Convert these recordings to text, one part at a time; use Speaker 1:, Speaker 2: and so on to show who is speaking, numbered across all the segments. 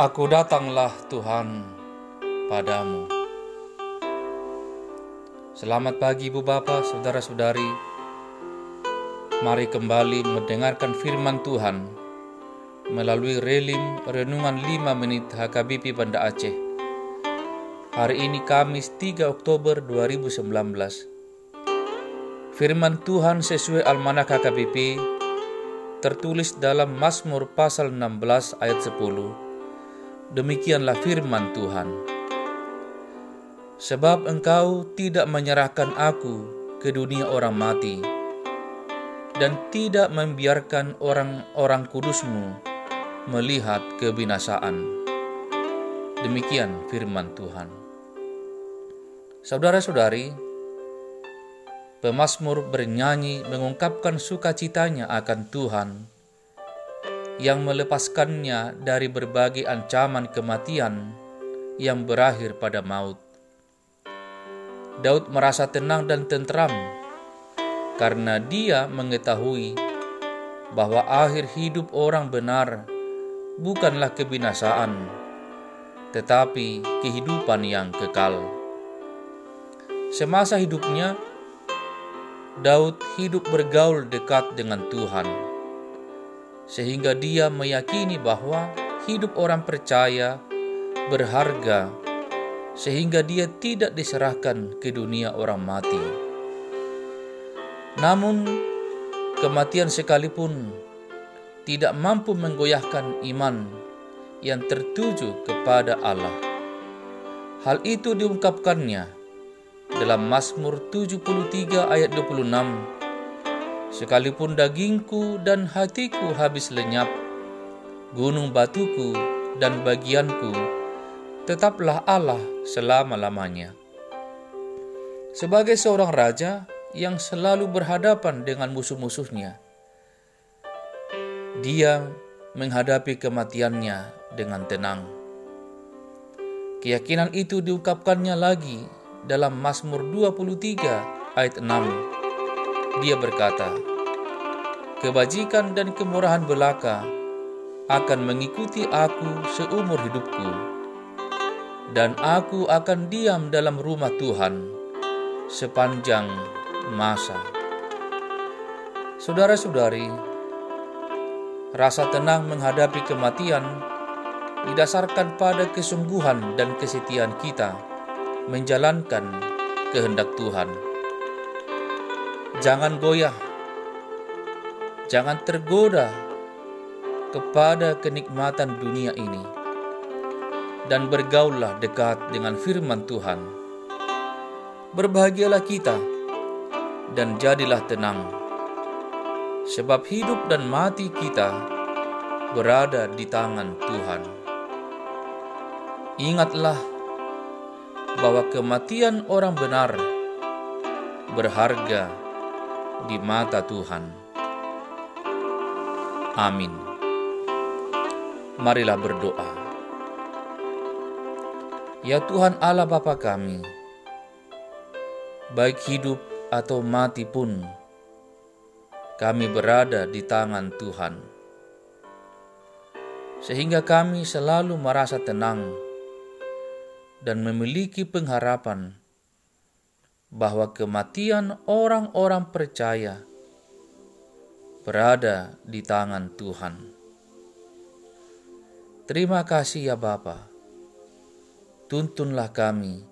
Speaker 1: Aku datanglah Tuhan padamu. Selamat pagi Ibu Bapak, Saudara-saudari. Mari kembali mendengarkan firman Tuhan melalui relim Renungan 5 Menit HKBP Banda Aceh. Hari ini Kamis 3 Oktober 2019. Firman Tuhan sesuai Almanak HKBP tertulis dalam Mazmur pasal 16 ayat 10 Demikianlah firman Tuhan. Sebab engkau tidak menyerahkan aku ke dunia orang mati, dan tidak membiarkan orang-orang kudusmu melihat kebinasaan. Demikian firman Tuhan. Saudara-saudari, pemazmur bernyanyi mengungkapkan sukacitanya akan Tuhan yang melepaskannya dari berbagai ancaman kematian yang berakhir pada maut. Daud merasa tenang dan tentram karena dia mengetahui bahwa akhir hidup orang benar bukanlah kebinasaan, tetapi kehidupan yang kekal. Semasa hidupnya, Daud hidup bergaul dekat dengan Tuhan sehingga dia meyakini bahwa hidup orang percaya berharga, sehingga dia tidak diserahkan ke dunia orang mati. Namun, kematian sekalipun tidak mampu menggoyahkan iman yang tertuju kepada Allah. Hal itu diungkapkannya dalam Mazmur 73 ayat 26 Sekalipun dagingku dan hatiku habis lenyap, gunung batuku dan bagianku, tetaplah Allah selama-lamanya. Sebagai seorang raja yang selalu berhadapan dengan musuh-musuhnya, dia menghadapi kematiannya dengan tenang. Keyakinan itu diungkapkannya lagi dalam Mazmur 23 ayat 6 dia berkata, "Kebajikan dan kemurahan belaka akan mengikuti aku seumur hidupku, dan aku akan diam dalam rumah Tuhan sepanjang masa." Saudara-saudari, rasa tenang menghadapi kematian didasarkan pada kesungguhan dan kesetiaan kita menjalankan kehendak Tuhan. Jangan goyah, jangan tergoda kepada kenikmatan dunia ini, dan bergaullah dekat dengan firman Tuhan. Berbahagialah kita dan jadilah tenang, sebab hidup dan mati kita berada di tangan Tuhan. Ingatlah bahwa kematian orang benar berharga di mata Tuhan. Amin. Marilah berdoa. Ya Tuhan Allah Bapa kami, baik hidup atau mati pun, kami berada di tangan Tuhan. Sehingga kami selalu merasa tenang dan memiliki pengharapan bahwa kematian orang-orang percaya berada di tangan Tuhan. Terima kasih ya Bapa. Tuntunlah kami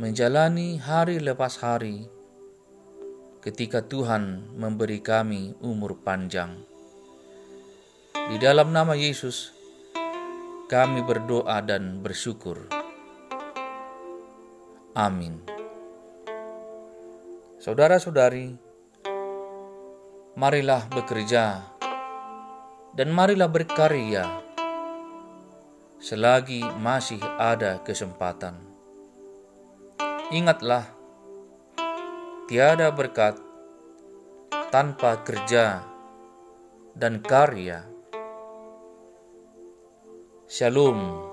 Speaker 1: menjalani hari lepas hari ketika Tuhan memberi kami umur panjang. Di dalam nama Yesus, kami berdoa dan bersyukur. Amin. Saudara-saudari, marilah bekerja dan marilah berkarya selagi masih ada kesempatan. Ingatlah, tiada berkat tanpa kerja dan karya. Shalom.